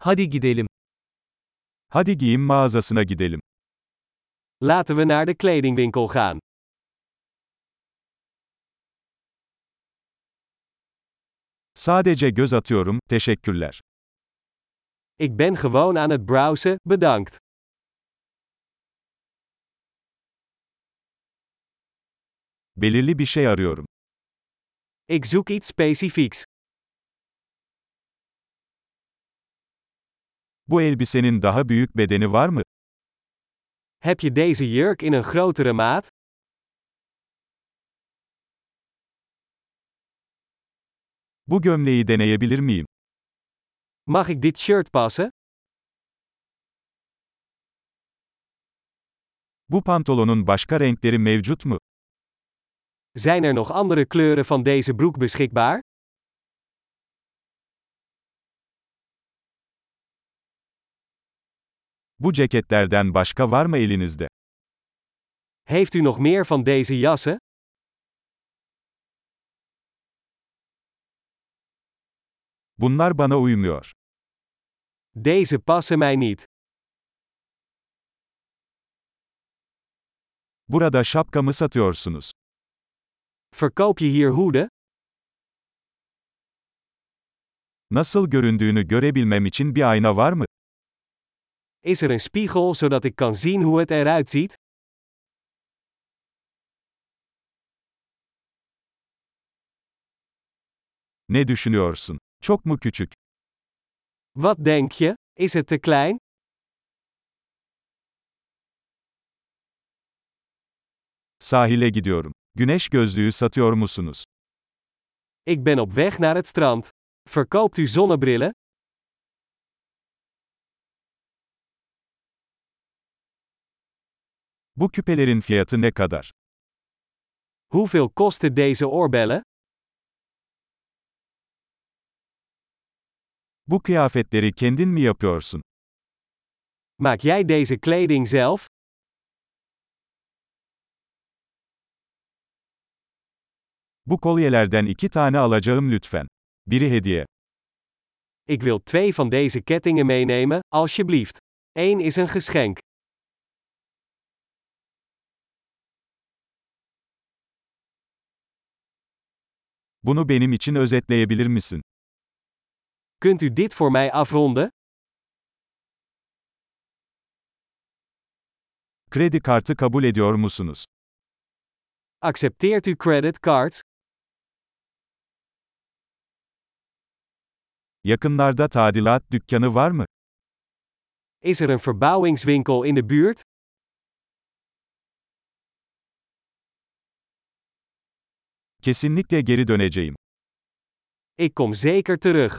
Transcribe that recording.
Hadi gidelim. Hadi giyim mağazasına gidelim. Laten we naar de kledingwinkel gaan. Sadece göz atıyorum, teşekkürler. Ik ben gewoon aan het browsen, bedankt. Belirli bir şey arıyorum. Ik zoek iets specifieks. Bu elbisenin daha büyük bedeni var mı? Heb je deze jurk in een grotere maat? Bu gömleği deneyebilir miyim? Mag ik dit shirt passen? Bu pantolonun başka renkleri mevcut mu? Zijn er nog andere kleuren van deze broek beschikbaar? Bu ceketlerden başka var mı elinizde? Heeft u nog meer van deze jassen? Bunlar bana uymuyor. Deze passen mij niet. Burada şapka mı satıyorsunuz? Verkoop je hier hoeden? Nasıl göründüğünü görebilmem için bir ayna var mı? Is er een spiegel zodat ik kan zien hoe het eruit ziet? Ne düşünüyorsun? Çok mu küçük? Wat denk je? Is het te klein? Sahile gidiyorum. Güneş gözlüğü satıyor musunuz? Ik ben op weg naar het strand. Verkoopt u zonnebrillen? Bu küpelerin fiyatı ne kadar? Hoeveel kosten deze oorbellen? Bu kıyafetleri kendin mi yapıyorsun? Maak jij deze kleding zelf? Bu kolyelerden iki tane alacağım lütfen. Biri hediye. Ik wil twee van deze kettingen meenemen, alsjeblieft. Eén is een geschenk. Bunu benim için özetleyebilir misin? Kunt u dit voor mij afronden? Kredi kartı kabul ediyor musunuz? Accepteert u credit cards? Yakınlarda tadilat dükkanı var mı? Is er een verbouwingswinkel in de buurt? Kesinlikle geri döneceğim. Ik kom zeker terug.